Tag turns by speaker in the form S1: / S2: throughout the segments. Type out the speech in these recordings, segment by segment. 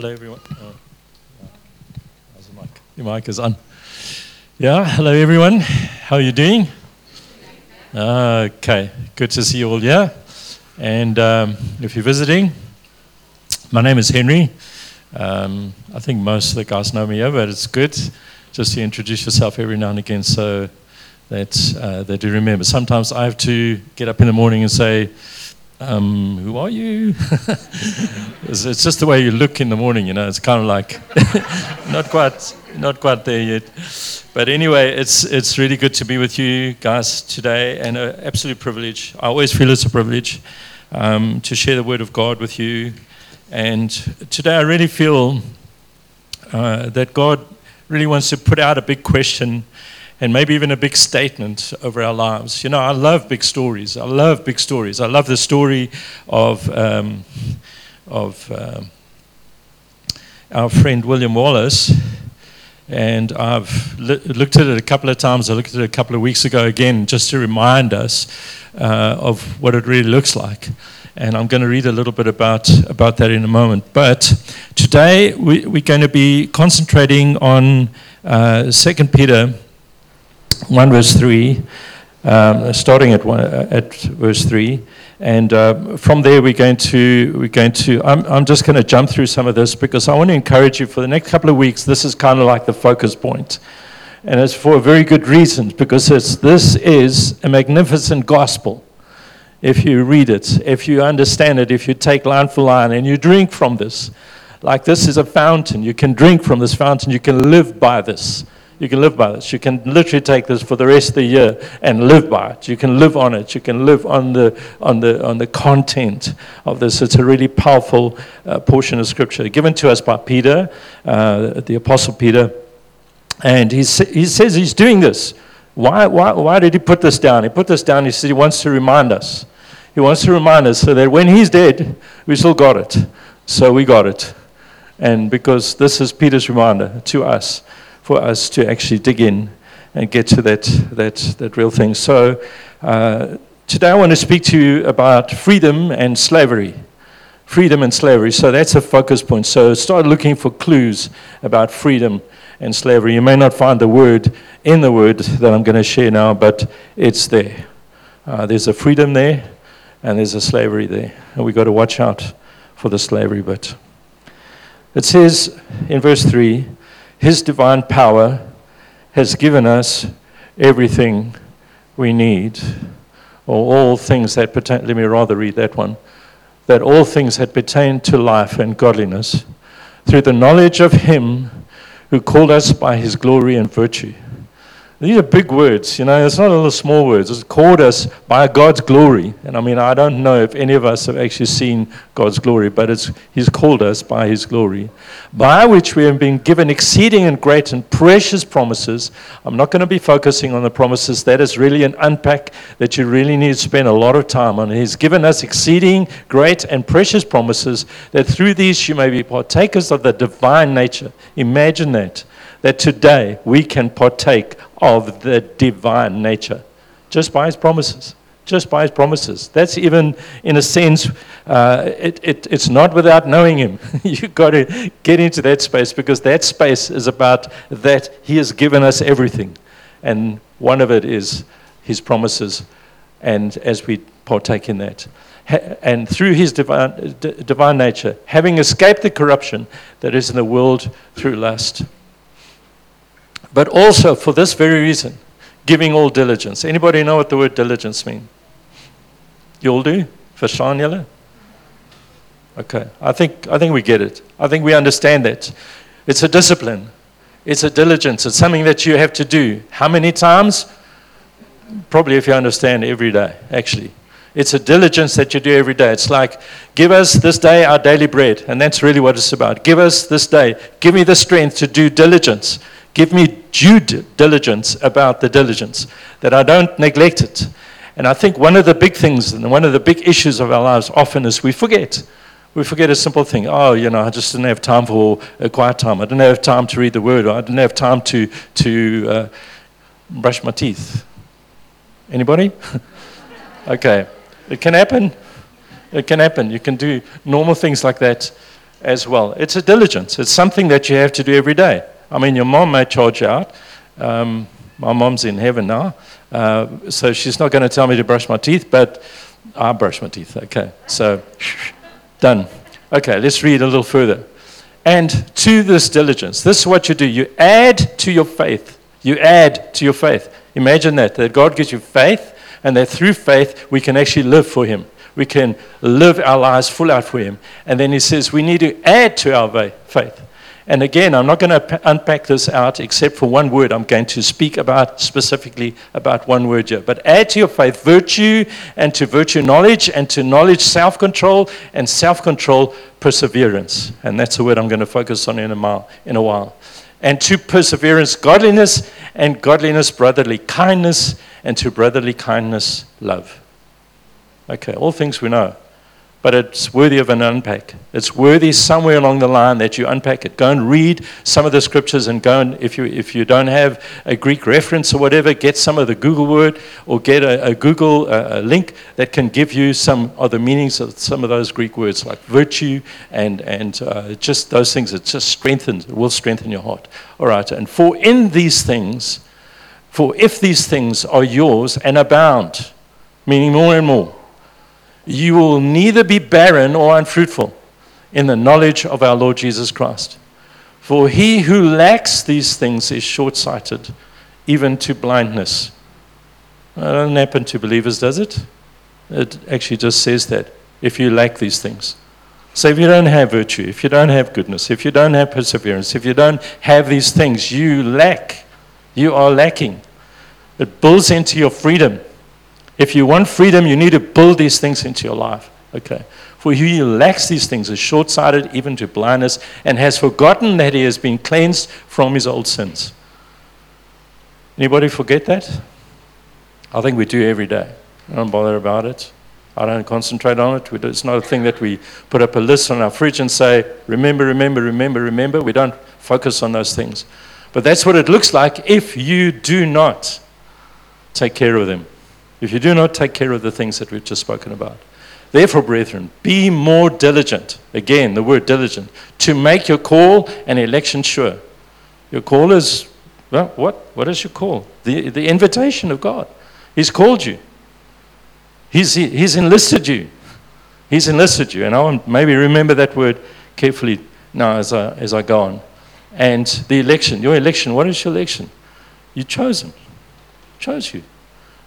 S1: Hello, everyone. Oh, how's the mic? Your mic is on. Yeah, hello, everyone. How are you doing? Okay, good to see you all here. And um, if you're visiting, my name is Henry. Um, I think most of the guys know me here, but it's good just to introduce yourself every now and again so that uh, they do remember. Sometimes I have to get up in the morning and say, um, who are you? it's, it's, just the way you look in the morning, you know. It's kind of like not quite, not quite there yet. But anyway, it's it's really good to be with you guys today, and an absolute privilege. I always feel it's a privilege um, to share the Word of God with you. And today, I really feel uh, that God really wants to put out a big question and maybe even a big statement over our lives. You know, I love big stories. I love big stories. I love the story of, um, of uh, our friend William Wallace. And I've li- looked at it a couple of times. I looked at it a couple of weeks ago again, just to remind us uh, of what it really looks like. And I'm going to read a little bit about, about that in a moment. But today we, are going to be concentrating on uh, 2 Peter 1 verse 3, um, starting at, one, at verse 3. And uh, from there, we're going to, we're going to I'm, I'm just going to jump through some of this because I want to encourage you for the next couple of weeks. This is kind of like the focus point. And it's for very good reasons because it's, this is a magnificent gospel. If you read it, if you understand it, if you take line for line and you drink from this, like this is a fountain, you can drink from this fountain, you can live by this. You can live by this. You can literally take this for the rest of the year and live by it. You can live on it. You can live on the, on the, on the content of this. It's a really powerful uh, portion of Scripture given to us by Peter, uh, the Apostle Peter. And he, he says he's doing this. Why, why, why did he put this down? He put this down, he said he wants to remind us. He wants to remind us so that when he's dead, we still got it. So we got it. And because this is Peter's reminder to us for us to actually dig in and get to that, that, that real thing. So, uh, today I want to speak to you about freedom and slavery. Freedom and slavery. So, that's a focus point. So, start looking for clues about freedom and slavery. You may not find the word in the word that I'm going to share now, but it's there. Uh, there's a freedom there, and there's a slavery there. And we've got to watch out for the slavery bit. It says in verse 3 his divine power has given us everything we need, or all things that pertain, let me rather read that one, that all things that pertain to life and godliness, through the knowledge of Him who called us by His glory and virtue these are big words, you know, it's not a little small words. It's called us by God's glory. And I mean, I don't know if any of us have actually seen God's glory, but it's, He's called us by His glory, by which we have been given exceeding and great and precious promises. I'm not going to be focusing on the promises. That is really an unpack that you really need to spend a lot of time on. He's given us exceeding great and precious promises that through these you may be partakers of the divine nature. Imagine that that today we can partake of the divine nature just by his promises. Just by his promises. That's even, in a sense, uh, it, it, it's not without knowing him. You've got to get into that space because that space is about that he has given us everything. And one of it is his promises. And as we partake in that, and through his divine, divine nature, having escaped the corruption that is in the world through lust but also for this very reason, giving all diligence. Anybody know what the word diligence means? You all do? Verstaan julle? Okay, I think, I think we get it. I think we understand that. It's a discipline. It's a diligence. It's something that you have to do. How many times? Probably if you understand every day, actually. It's a diligence that you do every day. It's like, give us this day our daily bread. And that's really what it's about. Give us this day. Give me the strength to do diligence. Give me due diligence about the diligence, that I don't neglect it. And I think one of the big things and one of the big issues of our lives often is we forget. We forget a simple thing. Oh, you know, I just didn't have time for a quiet time. I didn't have time to read the word. I didn't have time to, to uh, brush my teeth. Anybody? okay. It can happen. It can happen. You can do normal things like that as well. It's a diligence. It's something that you have to do every day. I mean, your mom may charge out. Um, my mom's in heaven now, uh, so she's not going to tell me to brush my teeth, but I brush my teeth. Okay, so done. Okay, let's read a little further. And to this diligence, this is what you do. You add to your faith. You add to your faith. Imagine that, that God gives you faith, and that through faith we can actually live for Him we can live our lives full out for Him. And then He says we need to add to our faith. And again, I'm not going to unpack this out except for one word. I'm going to speak about specifically about one word here. But add to your faith virtue, and to virtue knowledge, and to knowledge self control, and self control perseverance. And that's the word I'm going to focus on in a, mile, in a while. And to perseverance, godliness, and godliness, brotherly kindness, and to brotherly kindness, love. Okay, all things we know. But it's worthy of an unpack. It's worthy somewhere along the line that you unpack it. Go and read some of the scriptures and go and, if you, if you don't have a Greek reference or whatever, get some of the Google word or get a, a Google uh, a link that can give you some of the meanings of some of those Greek words like virtue and, and uh, just those things. It just strengthens, it will strengthen your heart. All right, and for in these things, for if these things are yours and abound, meaning more and more, you will neither be barren or unfruitful in the knowledge of our Lord Jesus Christ. For he who lacks these things is short sighted, even to blindness. It doesn't happen to believers, does it? It actually just says that if you lack these things. So if you don't have virtue, if you don't have goodness, if you don't have perseverance, if you don't have these things, you lack. You are lacking. It builds into your freedom. If you want freedom, you need to build these things into your life. Okay. For he who lacks these things is short sighted even to blindness and has forgotten that he has been cleansed from his old sins. Anybody forget that? I think we do every day. I don't bother about it. I don't concentrate on it. It's not a thing that we put up a list on our fridge and say, remember, remember, remember, remember. We don't focus on those things. But that's what it looks like if you do not take care of them if you do not take care of the things that we've just spoken about. Therefore, brethren, be more diligent. Again, the word diligent. To make your call and election sure. Your call is, well, what? What is your call? The, the invitation of God. He's called you, He's, he's enlisted you. He's enlisted you. And I want maybe remember that word carefully now as I, as I go on. And the election, your election, what is your election? You chose Him, chose you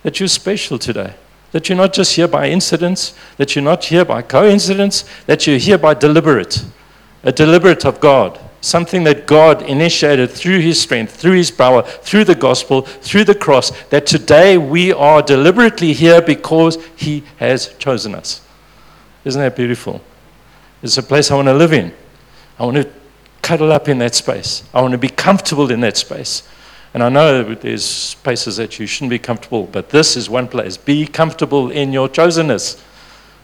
S1: that you're special today. That you're not just here by incidents, that you're not here by coincidence, that you're here by deliberate, a deliberate of God, something that God initiated through His strength, through His power, through the gospel, through the cross, that today we are deliberately here because He has chosen us. Isn't that beautiful? It's a place I want to live in. I want to cuddle up in that space. I want to be comfortable in that space. And I know there's places that you shouldn't be comfortable, but this is one place. Be comfortable in your chosenness.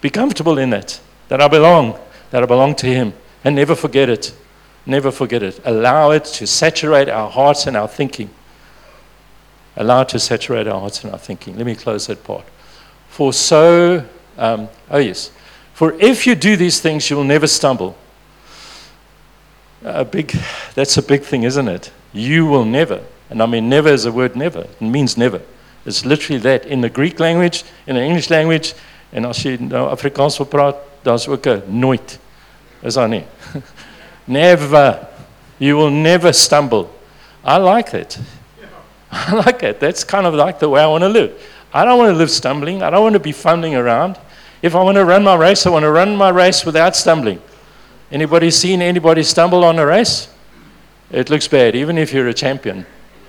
S1: Be comfortable in that, that I belong, that I belong to Him. And never forget it. Never forget it. Allow it to saturate our hearts and our thinking. Allow it to saturate our hearts and our thinking. Let me close that part. For so, um, oh yes, for if you do these things, you will never stumble. A big, that's a big thing, isn't it? You will never and I mean, never is a word never. It means never. It's literally that. In the Greek language, in the English language, en as jy nou Afrikaans wil praat, daar's 'n nooit. Is daar nie? never. You will never stumble. I like that. I like it. That's kind of like the way I want to live. I don't want to live stumbling. I don't want to be fumbling around. If I want to run my race, I want to run my race without stumbling. Anybody seen anybody stumble on a race? It looks bad, even if you're a champion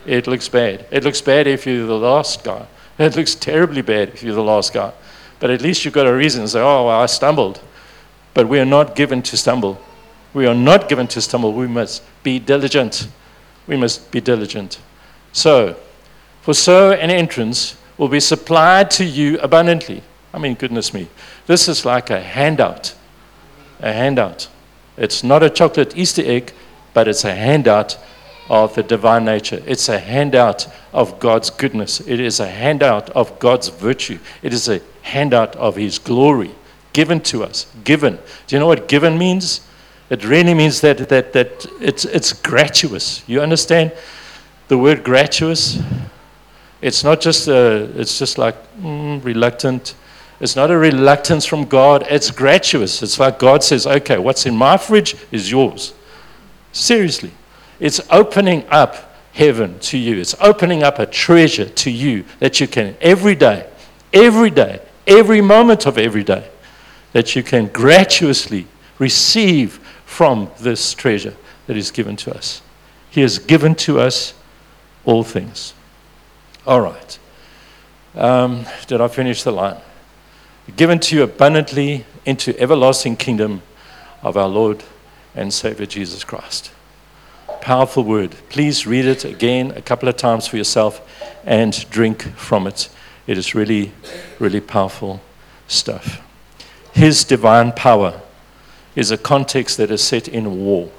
S1: it looks bad. It looks bad if you're the last guy. It looks terribly bad if you're the last guy. But at least you've got a reason to say, oh, well, I stumbled. But we are not given to stumble. We are not given to stumble. We must be diligent. We must be diligent. So, for so an entrance will be supplied to you abundantly. I mean, goodness me. This is like a handout. A handout. It's not a chocolate Easter egg, but it's a handout of the divine nature. It's a handout of God's goodness. It is a handout of God's virtue. It is a handout of His glory given to us. Given. Do you know what given means? It really means that, that, that it's, it's gratuitous. You understand the word gratuitous? It's not just a, it's just like mm, reluctant. It's not a reluctance from God. It's gratuitous. It's like God says, okay, what's in my fridge is yours. Seriously. It's opening up heaven to you. It's opening up a treasure to you that you can every day, every day, every moment of every day, that you can gratuitously receive from this treasure that is given to us. He has given to us all things. All right. Um, did I finish the line? Given to you abundantly into everlasting kingdom of our Lord and Savior Jesus Christ. Powerful word. Please read it again a couple of times for yourself and drink from it. It is really, really powerful stuff. His divine power is a context that is set in war.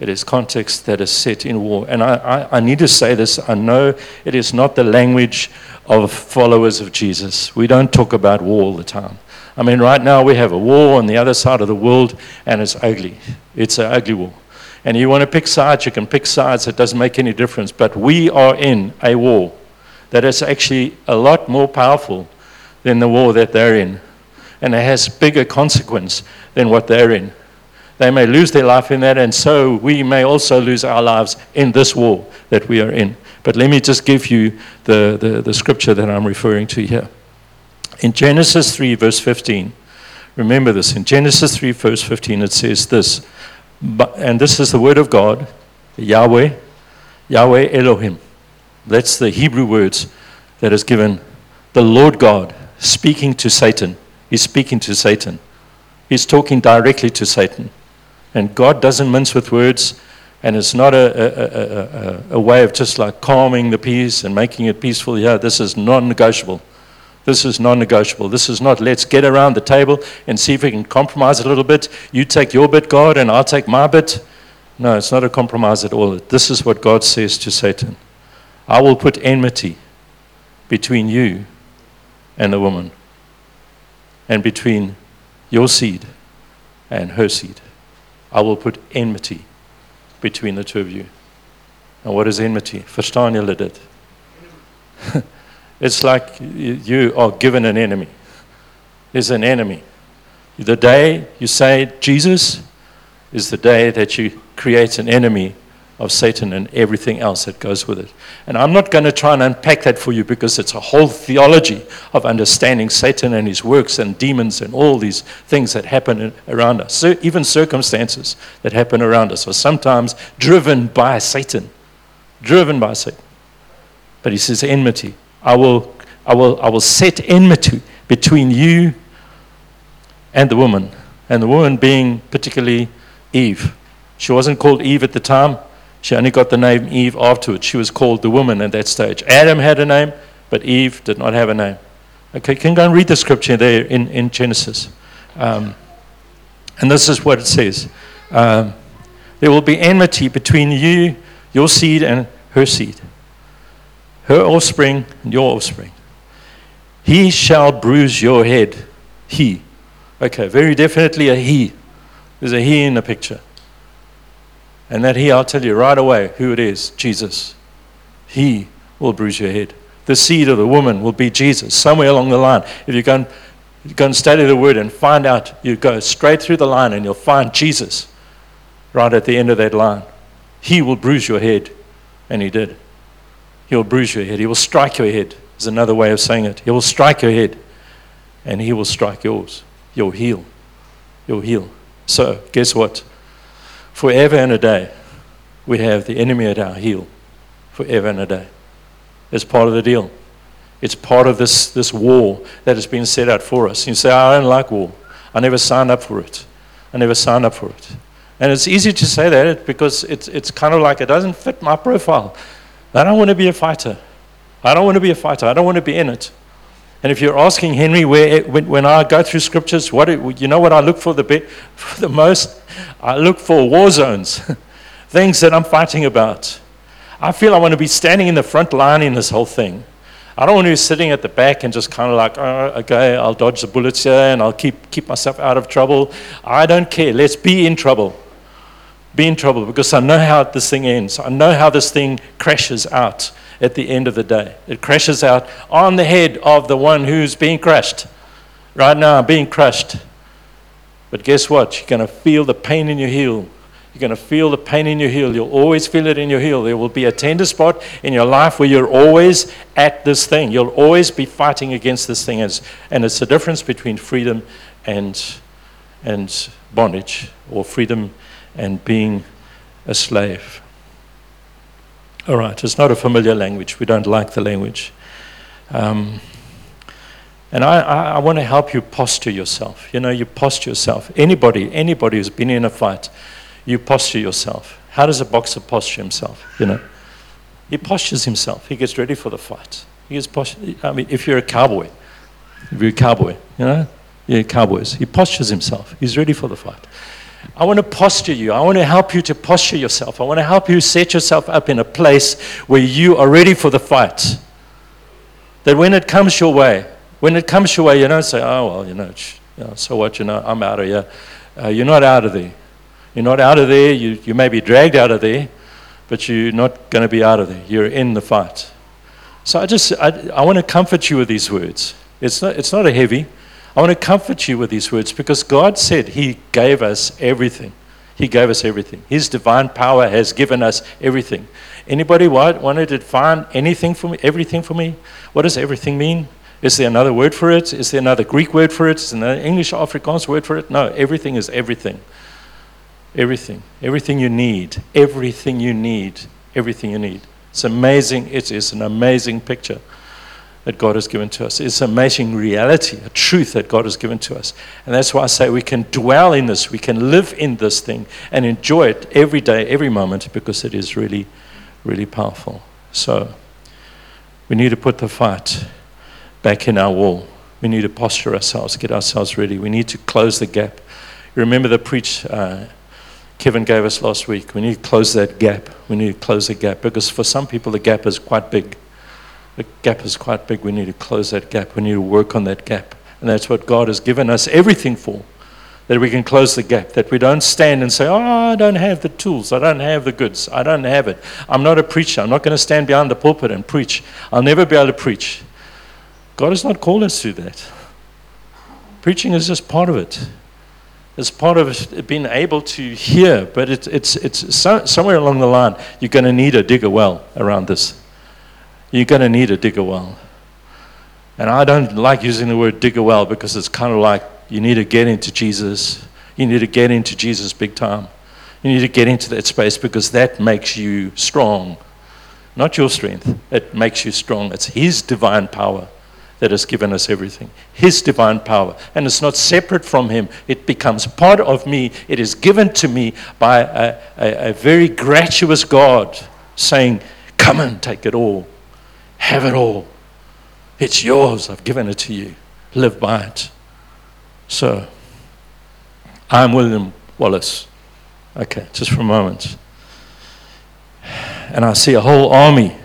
S1: It is context that is set in war. And I, I, I, need to say this. I know it is not the language of followers of Jesus. We don't talk about war all the time. I mean, right now we have a war on the other side of the world, and it's ugly. It's an ugly war. And you want to pick sides, you can pick sides. It doesn't make any difference. But we are in a war that is actually a lot more powerful than the war that they're in and it has bigger consequence than what they're in. They may lose their life in that, and so we may also lose our lives in this war that we are in. But let me just give you the, the, the scripture that I'm referring to here. In Genesis 3, verse 15, remember this. In Genesis 3, verse 15, it says this, but, and this is the word of God, Yahweh, Yahweh Elohim. That's the Hebrew words that is given the Lord God speaking to Satan He's speaking to Satan. He's talking directly to Satan. And God doesn't mince with words, and it's not a, a, a, a, way of just like calming the peace and making it peaceful. Yeah, this is non negotiable. This is non negotiable. This is not let's get around the table and see if we can compromise a little bit. You take your bit, God, and I'll take my bit. No, it's not a compromise at all. This is what God says to Satan I will put enmity between you and the woman and between your seed and her seed. I will put enmity between the two of you. And what is enmity? Verstaan julle dit? it's like you are given an enemy. There's an enemy. The day you say Jesus is the day that you create an enemy of Satan and everything else that goes with it. And I'm not going to try and unpack that for you because it's a whole theology of understanding Satan and his works and demons and all these things that happen around us. So even circumstances that happen around us are sometimes driven by Satan. Driven by Satan. But he says enmity. I will, I will, I will set enmity between you and the woman. And the woman being particularly Eve. She wasn't called Eve at the time. She only got the name Eve afterwards. She was called the woman at that stage. Adam had a name, but Eve did not have a name. Okay, you can go and read the scripture there in, in Genesis. Um, and this is what it says um, There will be enmity between you, your seed, and her seed, her offspring, and your offspring. He shall bruise your head. He. Okay, very definitely a he. There's a he in the picture. And that He, I'll tell you right away who it is Jesus. He will bruise your head. The seed of the woman will be Jesus, somewhere along the line. If you go and, you go and study the word and find out, you go straight through the line and you'll find Jesus right at the end of that line. He will bruise your head. And He did. He will bruise your head. He will strike your head, is another way of saying it. He will strike your head and He will strike yours. You'll heal. You'll heal. So, guess what? forever and a day, we have the enemy at our heel forever and a day. It's part of the deal. It's part of this, this war that has been set out for us. You say, I don't like war. I never signed up for it. I never signed up for it. And it's easy to say that because it's, it's kind of like it doesn't fit my profile. I don't want to be a fighter. I don't want to be a fighter. I don't want to be in it. And if you're asking Henry, where, when, when I go through scriptures, what you know what I look for the, be, for the most? I look for war zones, things that I'm fighting about. I feel I want to be standing in the front line in this whole thing. I don't want to be sitting at the back and just kind of like, oh, okay, I'll dodge the bullets here and I'll keep, keep myself out of trouble. I don't care. Let's be in trouble. Be in trouble because I know how this thing ends. I know how this thing crashes out at the end of the day. It crashes out on the head of the one who's being crushed. Right now, I'm being crushed. But guess what? You're going to feel the pain in your heel. You're going to feel the pain in your heel. You'll always feel it in your heel. There will be a tender spot in your life where you're always at this thing. You'll always be fighting against this thing. And it's the difference between freedom and, and bondage, or freedom and being a slave. All right, it's not a familiar language. We don't like the language. Um, and I, I, I want to help you posture yourself. You know, you posture yourself. Anybody, anybody who's been in a fight, you posture yourself. How does a boxer posture himself? You know, he postures himself. He gets ready for the fight. He gets posture. I mean, if you're a cowboy, if you're a cowboy, you know, you're cowboys. He postures himself. He's ready for the fight. I want to posture you. I want to help you to posture yourself. I want to help you set yourself up in a place where you are ready for the fight. That when it comes your way, when it comes your way, you don't say, oh, well, you know, you know so what, you know, I'm out of here. Uh, you're not out of there. You're not out of there. You, you may be dragged out of there, but you're not going to be out of there. You're in the fight. So I just, I, I want to comfort you with these words. It's not, it's not a heavy. I want to comfort you with these words because God said He gave us everything. He gave us everything. His divine power has given us everything. Anybody want, wanted to find anything for me, everything for me? What does everything mean? Is there another word for it? Is there another Greek word for it? Is there another English Afrikaans word for it? No, everything is everything. Everything. Everything you need. Everything you need. Everything you need. It's amazing. It is an amazing picture that God has given to us. It's an amazing reality, a truth that God has given to us. And that's why I say we can dwell in this, we can live in this thing and enjoy it every day, every moment, because it is really, really powerful. So we need to put the fight back in our wall. We need to posture ourselves, get ourselves ready. We need to close the gap. You remember the preach uh, Kevin gave us last week? We need to close that gap. We need to close the gap because for some people the gap is quite big. The gap is quite big. We need to close that gap. We need to work on that gap. And that's what God has given us everything for. That we can close the gap. That we don't stand and say, Oh, I don't have the tools. I don't have the goods. I don't have it. I'm not a preacher. I'm not going to stand behind the pulpit and preach. I'll never be able to preach. God has not called us to that. Preaching is just part of it. It's part of being able to hear, but it, it's, it's so, somewhere along the line, you're going to need a digger well around this. You're going to need to dig a well. And I don't like using the word digger well because it's kind of like you need to get into Jesus. You need to get into Jesus big time. You need to get into that space because that makes you strong. Not your strength, it makes you strong. It's His divine power that has given us everything. His divine power. And it's not separate from Him, it becomes part of me. It is given to me by a, a, a very gratuitous God saying, Come and take it all. Have it all. It's yours. I've given it to you. Live by it. So, I'm William Wallace. Okay, just for a moment. And I see a whole army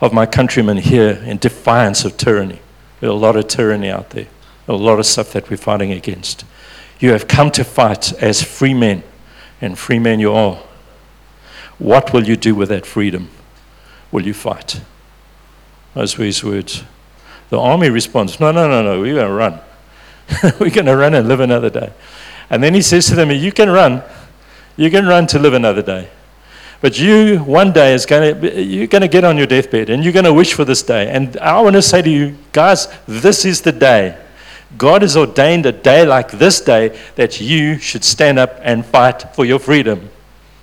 S1: of my countrymen here in defiance of tyranny. There's a lot of tyranny out there, a lot of stuff that we're fighting against. You have come to fight as free men, and free men you are. What will you do with that freedom? Will you fight? Those were his words. The army responds, No, no, no, no, we're going to run. we're going to run and live another day. And then he says to them, You can run. You can run to live another day. But you, one day, is going to, you're going to get on your deathbed and you're going to wish for this day. And I want to say to you, guys, this is the day. God has ordained a day like this day that you should stand up and fight for your freedom.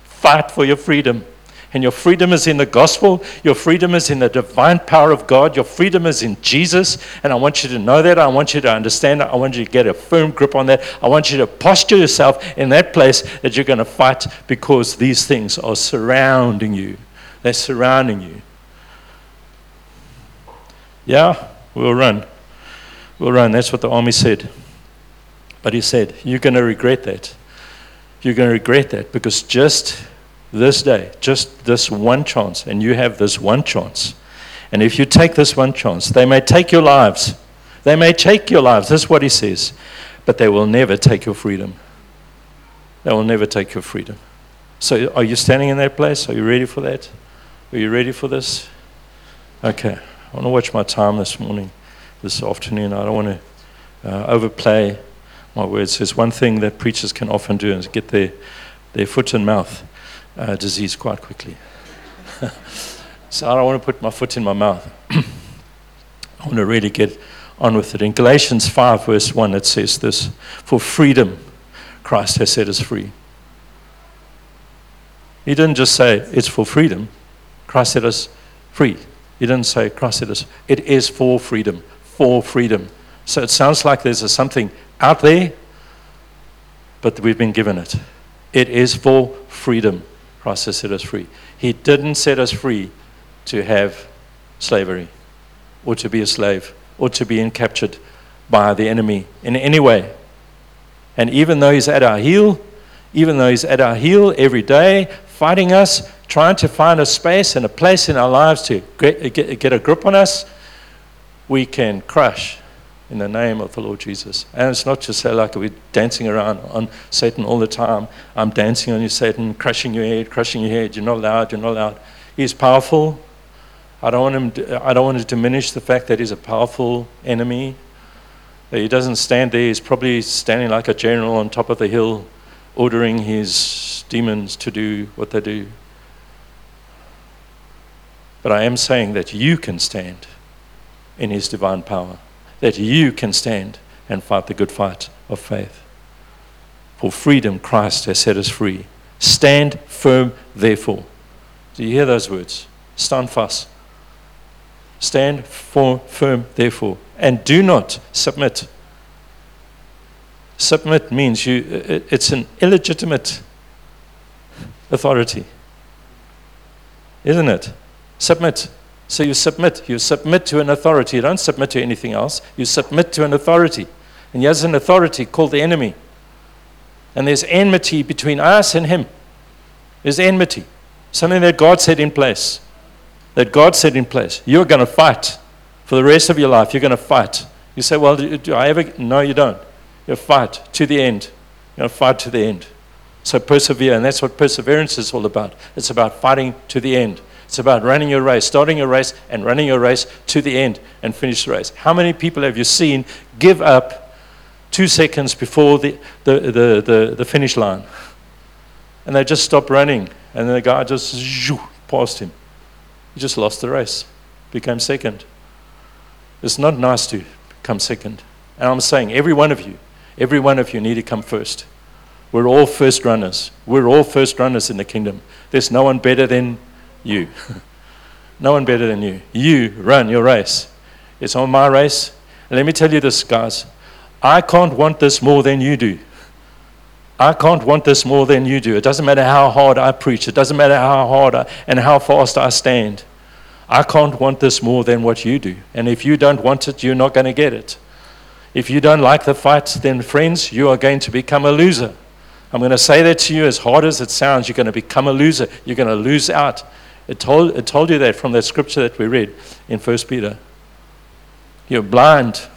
S1: Fight for your freedom. And your freedom is in the gospel. Your freedom is in the divine power of God. Your freedom is in Jesus. And I want you to know that. I want you to understand that. I want you to get a firm grip on that. I want you to posture yourself in that place that you're going to fight because these things are surrounding you. They're surrounding you. Yeah, we'll run. We'll run. That's what the army said. But he said, You're going to regret that. You're going to regret that because just this day, just this one chance, and you have this one chance. And if you take this one chance, they may take your lives. They may take your lives. That's what he says. But they will never take your freedom. They will never take your freedom. So, are you standing in that place? Are you ready for that? Are you ready for this? Okay. I want to watch my time this morning, this afternoon. I don't want to uh, overplay my words. There's one thing that preachers can often do is get their, their foot and mouth uh, disease quite quickly. so I don't want to put my foot in my mouth. I want to really get on with it. In Galatians 5, verse 1, it says this For freedom, Christ has set us free. He didn't just say it's for freedom, Christ set us free. He didn't say Christ set us. It is for freedom, for freedom. So it sounds like there's a something out there, but we've been given it. It is for freedom. Christ has set us free. He didn't set us free to have slavery or to be a slave or to be captured by the enemy in any way. And even though he's at our heel, even though he's at our heel every day, fighting us, trying to find a space and a place in our lives to get, get, get a grip on us, we can crush in the name of the Lord Jesus. And it's not just like we're dancing around on Satan all the time. I'm dancing on you, Satan, crushing your head, crushing your head. You're not allowed, you're not allowed. He's powerful. I don't, want him to, I don't want to diminish the fact that he's a powerful enemy. That he doesn't stand there. He's probably standing like a general on top of the hill, ordering his demons to do what they do. But I am saying that you can stand in his divine power that you can stand and fight the good fight of faith. For freedom, Christ has set us free. Stand firm, therefore. Do you hear those words? Stand fast. Stand for, firm, therefore. And do not submit. Submit means you, it's an illegitimate authority. Isn't it? Submit. So you submit. You submit to an authority. You don't submit to anything else. You submit to an authority. And he has an authority called the enemy. And there's enmity between us and him. There's enmity. Something that God set in place. That God set in place. You're going to fight for the rest of your life. You're going to fight. You say, Well, do, do I ever? No, you don't. You fight to the end. To fight to the end. So persevere. And that's what perseverance is all about. It's about fighting to the end. It's about running your race, starting your race, and running your race to the end and finish the race. How many people have you seen give up two seconds before the, the, the, the, the finish line? And they just stop running, and the guy just zhoo, passed him. He just lost the race, became second. It's not nice to come second. And I'm saying, every one of you, every one of you need to come first. We're all first runners. We're all first runners in the kingdom. There's no one better than you. no one better than you. You run your race. It's on my race. And let me tell you this, guys. I can't want this more than you do. I can't want this more than you do. It doesn't matter how hard I preach, it doesn't matter how hard I, and how fast I stand. I can't want this more than what you do. And if you don't want it, you're not going to get it. If you don't like the fight, then, friends, you are going to become a loser. I'm going to say that to you as hard as it sounds. You're going to become a loser. You're going to lose out. It told, it told you that from that scripture that we read in 1 Peter. You're blind.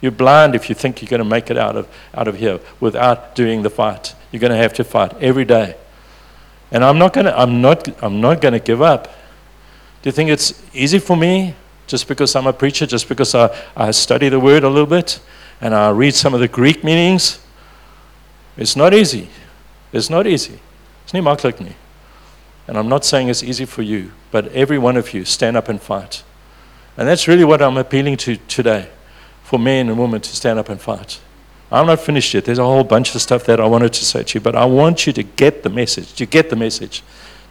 S1: You're blind if you think you're going to make it out of, out of here without doing the fight. You're going to have to fight every day. And I'm not going to, I'm not, I'm not going to give up. Do you think it's easy for me just because I'm a preacher, just because I, I study the word a little bit and I read some of the Greek meanings? It's not easy. It's not easy. It's not makkelijk and I'm not saying it's easy for you, but every one of you stand up and fight. And that's really what I'm appealing to today for men and women to stand up and fight. I'm not finished yet. There's a whole bunch of stuff that I wanted to say to you, but I want you to get the message. To get the message.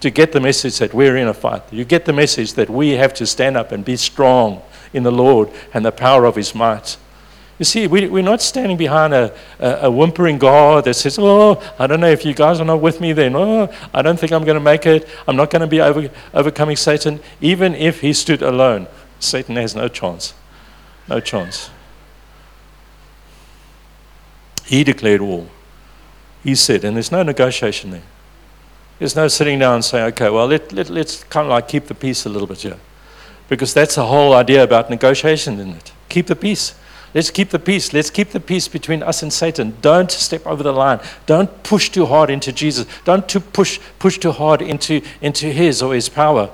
S1: To get the message that we're in a fight. You get the message that we have to stand up and be strong in the Lord and the power of His might. You see, we, we're not standing behind a, a, a, whimpering God that says, Oh, I don't know if you guys are not with me then. Oh, I don't think I'm going to make it. I'm not going to be over, overcoming Satan. Even if he stood alone, Satan has no chance. No chance. He declared war. He said, and there's no negotiation there. There's no sitting down and saying, okay, well, let, let, let's kind of like keep the peace a little bit here. Because that's the whole idea about negotiation, isn't it? Keep the peace. Let's keep the peace. Let's keep the peace between us and Satan. Don't step over the line. Don't push too hard into Jesus. Don't too push, push too hard into, into his or his power.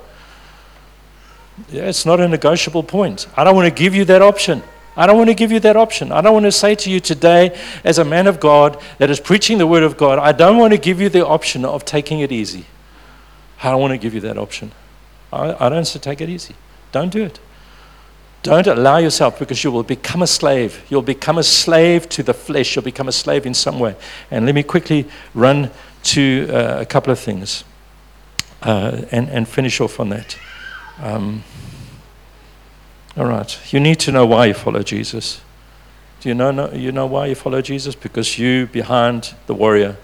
S1: Yeah, it's not a negotiable point. I don't want to give you that option. I don't want to give you that option. I don't want to say to you today, as a man of God that is preaching the word of God, I don't want to give you the option of taking it easy. I don't want to give you that option. I, I don't say take it easy. Don't do it. Don't allow yourself because you will become a slave. You'll become a slave to the flesh. You'll become a slave in some way. And let me quickly run to uh, a couple of things uh, and, and finish off on that. Um, all right. You need to know why you follow Jesus. Do you know, know, you know why you follow Jesus? Because you behind the warrior.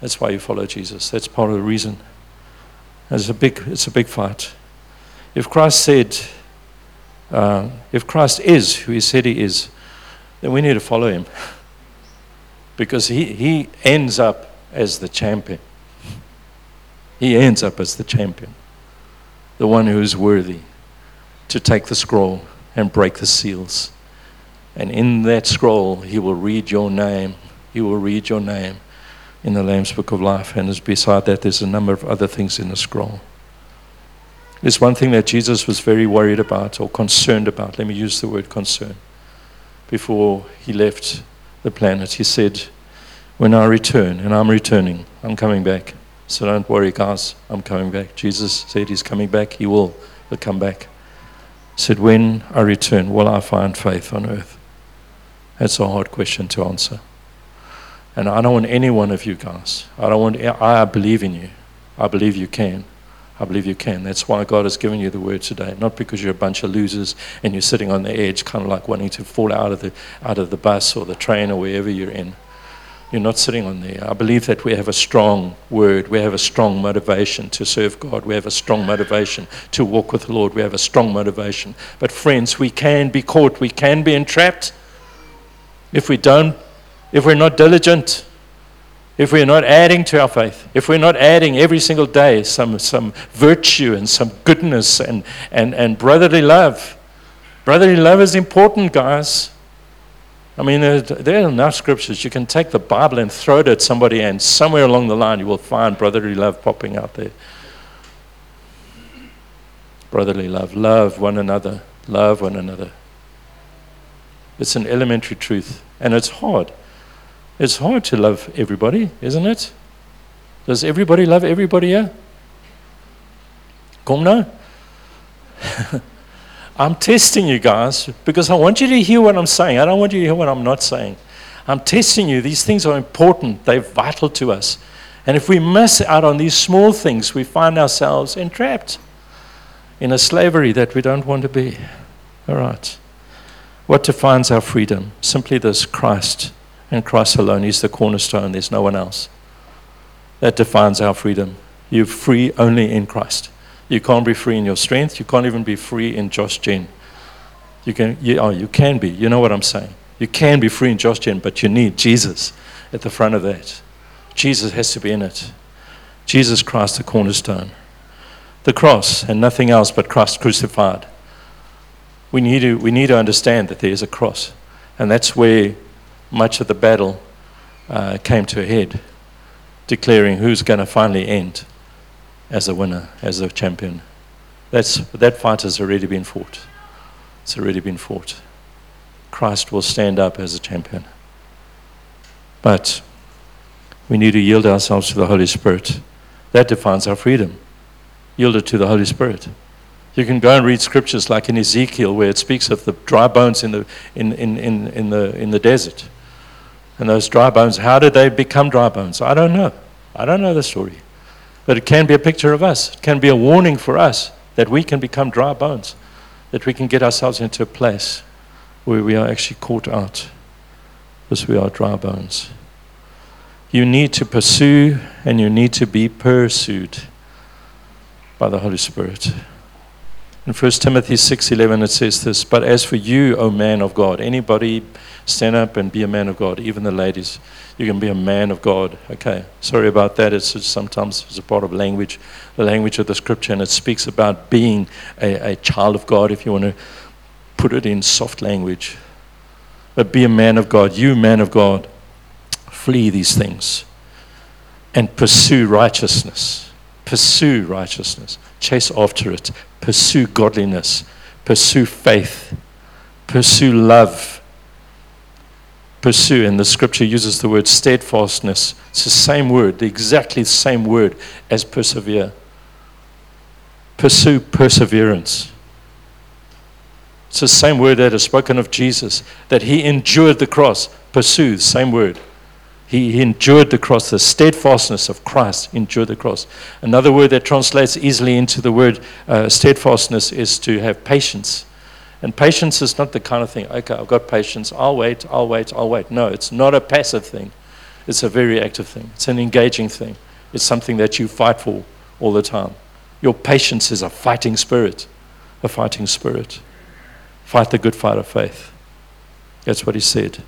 S1: That's why you follow Jesus. That's part of the reason. It's a big, it's a big fight. If Christ said, uh, if Christ is who he said he is, then we need to follow him. because he, he ends up as the champion. He ends up as the champion, the one who is worthy to take the scroll and break the seals. And in that scroll, he will read your name. He will read your name in the Lamb's Book of Life. And beside that, there's a number of other things in the scroll. There's one thing that Jesus was very worried about or concerned about. Let me use the word concern. Before he left the planet, he said, When I return, and I'm returning, I'm coming back. So don't worry, guys, I'm coming back. Jesus said he's coming back. He will. He'll come back. He said, When I return, will I find faith on earth? That's a hard question to answer. And I don't want any one of you guys. I don't want, I believe in you. I believe you can. I believe you can. That's why God has given you the word today. Not because you're a bunch of losers and you're sitting on the edge, kind of like wanting to fall out of the, out of the bus or the train or wherever you're in. You're not sitting on there. I believe that we have a strong word. We have a strong motivation to serve God. We have a strong motivation to walk with the Lord. We have a strong motivation. But, friends, we can be caught. We can be entrapped if we don't, if we're not diligent if we're not adding to our faith, if we're not adding every single day some, some virtue and some goodness and, and, and brotherly love, brotherly love is important, guys. I mean, there, there are enough scriptures. You can take the Bible and throw it at somebody, and somewhere along the line, you will find brotherly love popping out there. Brotherly love. Love one another. Love one another. It's an elementary truth, and it's hard. It's hard to love everybody, isn't it? Does everybody love everybody here? Come now. I'm testing you guys because I want you to hear what I'm saying. I don't want you to hear what I'm not saying. I'm testing you. These things are important, they're vital to us. And if we miss out on these small things, we find ourselves entrapped in a slavery that we don't want to be. All right. What defines our freedom? Simply this Christ and Christ alone. He's the cornerstone, there's no one else. That defines our freedom. You're free only in Christ. You can't be free in your strength. You can't even be free in Josh Gen. You can, you, oh, you can be. You know what I'm saying. You can be free in Josh Gen, but you need Jesus at the front of that. Jesus has to be in it. Jesus Christ, the cornerstone. The cross and nothing else but Christ crucified. We need to, we need to understand that there is a cross. And that's where much of the battle uh, came to a head, declaring who's going to finally end as a winner, as a champion. That's, that fight has already been fought. It's already been fought. Christ will stand up as a champion. But we need to yield ourselves to the Holy Spirit. That defines our freedom. Yield it to the Holy Spirit. You can go and read scriptures like in Ezekiel where it speaks of the dry bones in the, in, in, in, in the, in the desert. And those dry bones, how did they become dry bones? I don't know. I don't know the story. But it can be a picture of us. It can be a warning for us that we can become dry bones, that we can get ourselves into a place where we are actually caught out because we are dry bones. You need to pursue and you need to be pursued by the Holy Spirit. In 1 Timothy 6:11 it says this, "But as for you, O man of God, anybody stand up and be a man of God, even the ladies, you can be a man of God." Okay. Sorry about that. It's just sometimes it's a part of language, the language of the scripture and it speaks about being a, a child of God if you want to put it in soft language. But be a man of God. You, man of God, flee these things and pursue righteousness. Pursue righteousness. Chase after it. Pursue godliness. Pursue faith. Pursue love. Pursue, and the scripture uses the word steadfastness. It's the same word, the exactly the same word as persevere. Pursue perseverance. It's the same word that is spoken of Jesus, that he endured the cross. Pursue, same word. He, endured the cross, the steadfastness of Christ endured the cross. Another word that translates easily into the word uh, steadfastness is to have patience. And patience is not the kind of thing, okay, I've got patience, I'll wait, I'll wait, I'll wait. No, it's not a passive thing, it's a very active thing, it's an engaging thing, it's something that you fight for all the time. Your patience is a fighting spirit, a fighting spirit. Fight the good fight of faith. That's what he said.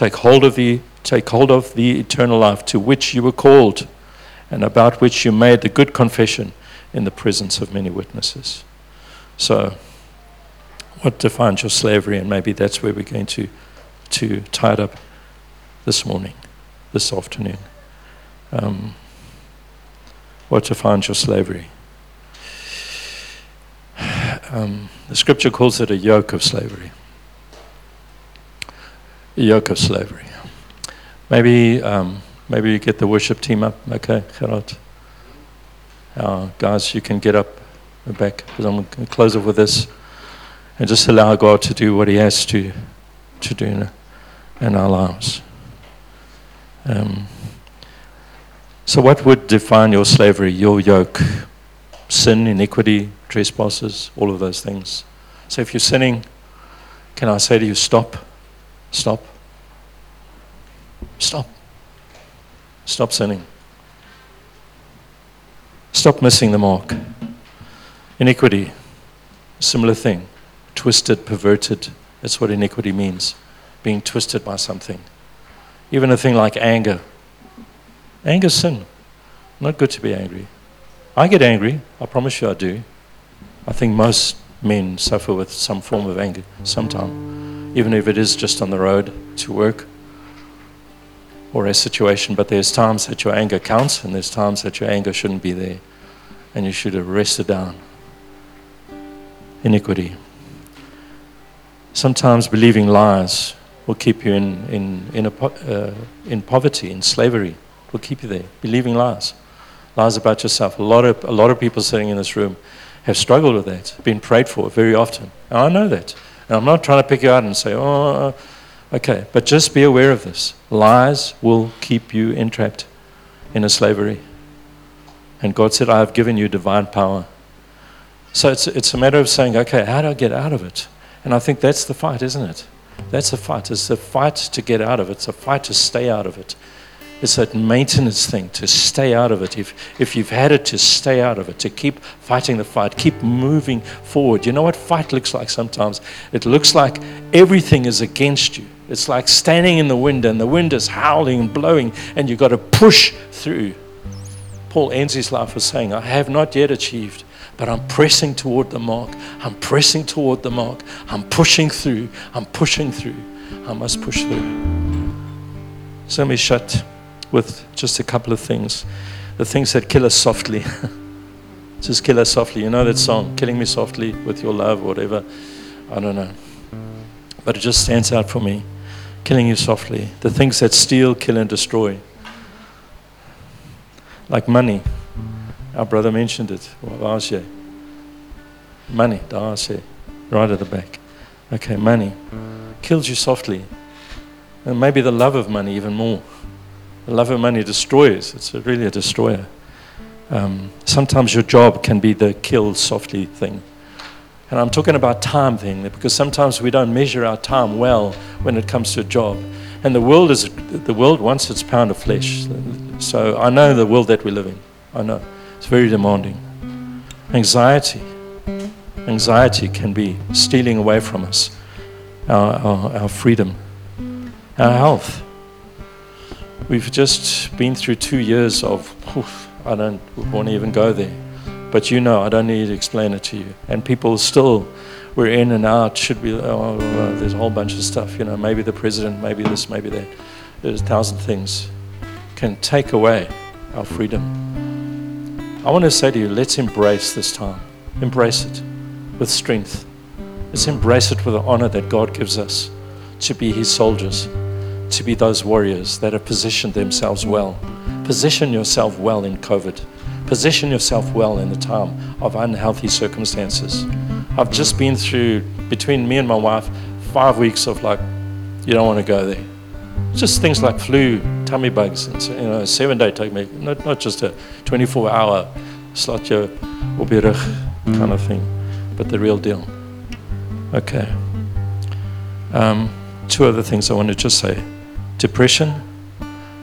S1: Take hold of the take hold of the eternal life to which you were called and about which you made the good confession in the presence of many witnesses. So, what defines your slavery? And maybe that's where we're going to, to tie it up this morning, this afternoon. Um, what defines your slavery? Um, the scripture calls it a yoke of slavery. A yoke of slavery. Maybe, um, maybe you get the worship team up. Okay, Gerard. Uh, guys, you can get up back because I'm going to close it with this and just allow God to do what He has to, to do in, in our lives. Um, so, what would define your slavery, your yoke? Sin, iniquity, trespasses, all of those things. So, if you're sinning, can I say to you, stop? Stop. Stop. Stop sinning. Stop missing the mark. Iniquity, similar thing. Twisted, perverted. That's what iniquity means. Being twisted by something. Even a thing like anger. Anger sin. Not good to be angry. I get angry. I promise you I do. I think most men suffer with some form of anger sometime, even if it is just on the road to work or a situation, but there's times that your anger counts and there's times that your anger shouldn't be there and you should arrest it down. Iniquity. Sometimes believing lies will keep you in, in, in, a, uh, in poverty, in slavery, will keep you there. Believing lies. Lies about yourself. A lot, of, a lot of people sitting in this room have struggled with that, been prayed for very often. And I know that. And I'm not trying to pick you out and say, oh, uh, Okay, but just be aware of this. Lies will keep you entrapped in a slavery. And God said, I have given you divine power. So it's, it's a matter of saying, okay, how do I get out of it? And I think that's the fight, isn't it? That's the fight. It's a fight to get out of it. It's a fight to stay out of it. It's that maintenance thing to stay out of it. If, if you've had it, to stay out of it, to keep fighting the fight, keep moving forward. You know what fight looks like sometimes? It looks like everything is against you. It's like standing in the wind and the wind is howling and blowing and you've got to push through. Paul ends his life with saying, I have not yet achieved, but I'm pressing toward the mark. I'm pressing toward the mark. I'm pushing through. I'm pushing through. I must push through. So let me shut with just a couple of things. The things that kill us softly. just kill us softly. You know that song, Killing Me Softly with Your Love, whatever. I don't know. But it just stands out for me killing you softly. The things that steal, kill, and destroy. Like money. Our brother mentioned it. Money, right at the back. Okay, money kills you softly. And maybe the love of money even more. The love of money destroys. It's really a destroyer. Um, sometimes your job can be the kill softly thing. And I'm talking about time thing because sometimes we don't measure our time well when it comes to a job. And the world is the world wants its pound of flesh. So I know the world that we live in. I know. It's very demanding. Anxiety. Anxiety can be stealing away from us our, our, our freedom, our health. We've just been through two years of, I don't want to even go there, But you know, I don't need to explain it to you. And people still, we're in and out, should be, oh, there's a whole bunch of stuff, you know, maybe the president, maybe this, maybe that. There's a thousand things can take away our freedom. I want to say to you, let's embrace this time. Embrace it with strength. Let's embrace it with the honor that God gives us to be His soldiers, to be those warriors that have positioned themselves well. Position yourself well in COVID. Position yourself well in the time of unhealthy circumstances. I've just been through, between me and my wife, five weeks of like, you don't want to go there. Just things like flu, tummy bugs, and you know, seven day take me, not, not just a 24 hour slot your kind of thing, but the real deal. Okay. Um, two other things I want to just say. Depression.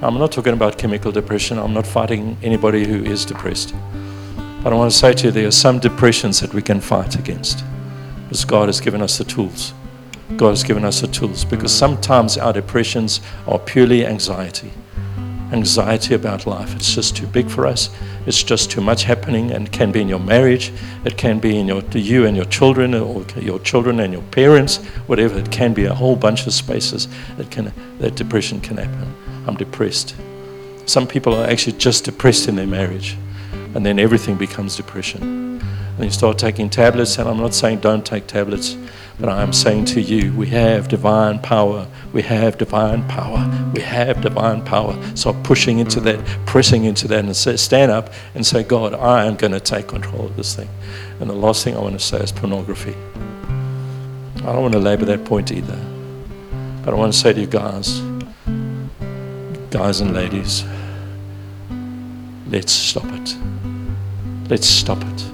S1: I'm not talking about chemical depression. I'm not fighting anybody who is depressed. But I want to say to you, there are some depressions that we can fight against because God has given us the tools. God has given us the tools because mm. sometimes our depressions are purely anxiety. Anxiety about life. It's just too big for us. It's just too much happening and it can be in your marriage. It can be in your, you and your children or your children and your parents, whatever. It can be a whole bunch of spaces that, can, that depression can happen. I'm depressed. Some people are actually just depressed in their marriage and then everything becomes depression. And you start taking tablets, and I'm not saying don't take tablets, but I am saying to you, we have divine power. We have divine power. We have divine power. So pushing into that, pressing into that, and say, stand up and say, God, I am going to take control of this thing. And the last thing I want to say is pornography. I don't want to labor that point either. But I want to say to you guys, guys and ladies, let's stop it. Let's stop it.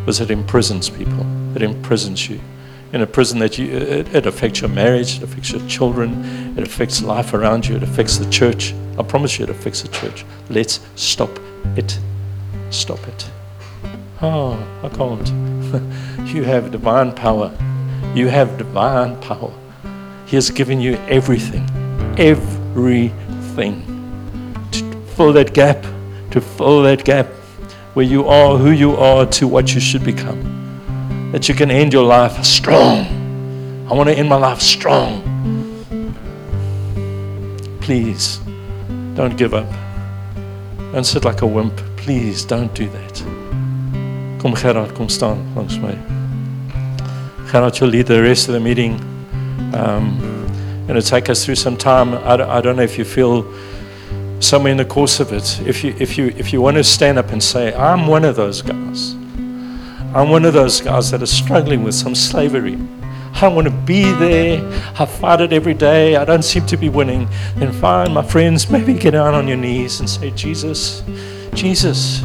S1: Because it imprisons people, it imprisons you in a prison that you, it, it, affects your marriage, it affects your children, it affects life around you, it affects the church. I promise you it affects the church. Let's stop it. Stop it. Oh, I can't. you have divine power. You have divine power. He has given you everything. Everything. To fill that gap, to fill that gap where you are, who you are, to what you should become that you can end your life strong. I want to end my life strong. Please don't give up. Don't sit like a wimp. Please don't do that. Kom Gerard, kom staan langs my. Gerard, you'll lead the rest of the meeting. Um, going to take us through some time. I I don't know if you feel somewhere in the course of it, if you, if, you, if you want to stand up and say, I'm one of those guys. I'm one of those guys that are struggling with some slavery. I want to be there. I fight it every day. I don't seem to be winning. Then fine, my friends, maybe get down on your knees and say, Jesus, Jesus,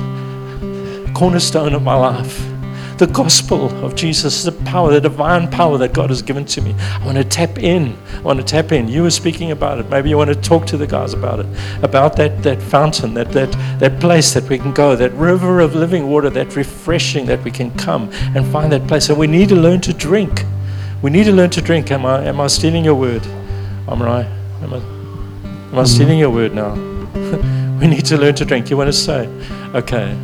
S1: cornerstone of my life the gospel of Jesus, the power, the divine power that God has given to me. I want to tap in. I want to tap in. You were speaking about it. Maybe you want to talk to the guys about it, about that, that fountain, that, that, that place that we can go, that river of living water, that refreshing that we can come and find that place. And we need to learn to drink. We need to learn to drink. Am I, am I stealing your word? I'm right. Am I, am I stealing your word now? we need to learn to drink. You want to say? Okay.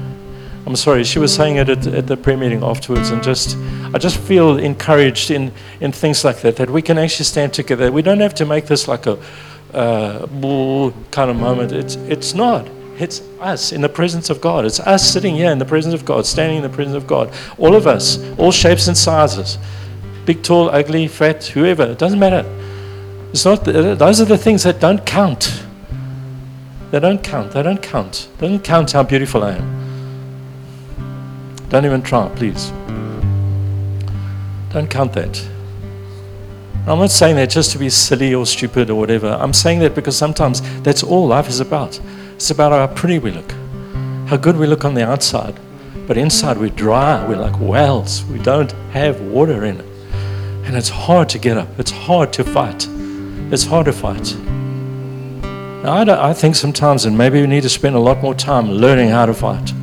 S1: I'm sorry, she was saying it at, at, the prayer meeting afterwards, and just I just feel encouraged in, in things like that, that we can actually stand together. We don't have to make this like a uh, kind of moment. It's, it's not. It's us in the presence of God. It's us sitting here in the presence of God, standing in the presence of God. All of us, all shapes and sizes big, tall, ugly, fat, whoever. It doesn't matter. It's not, those are the things that don't count. They don't count. They don't count. They don't count how beautiful I am. Don't even try, please. Don't count that. I'm not saying that just to be silly or stupid or whatever. I'm saying that because sometimes that's all life is about. It's about how pretty we look, how good we look on the outside, but inside we're dry. We're like wells. We don't have water in it. And it's hard to get up. It's hard to fight. It's hard to fight. Now, I, I think sometimes, and maybe we need to spend a lot more time learning how to fight.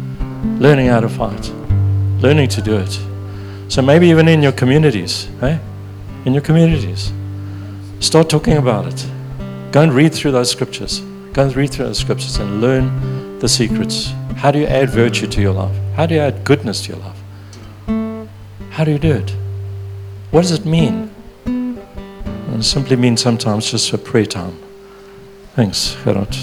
S1: Learning how to fight learning to do it. So maybe even in your communities, eh? In your communities, start talking about it. Go and read through those scriptures. Go and read through those scriptures and learn the secrets. How do you add virtue to your life? How do you add goodness to your life? How do you do it? What does it mean? It simply means sometimes just a prayer time. Thanks, Gerard.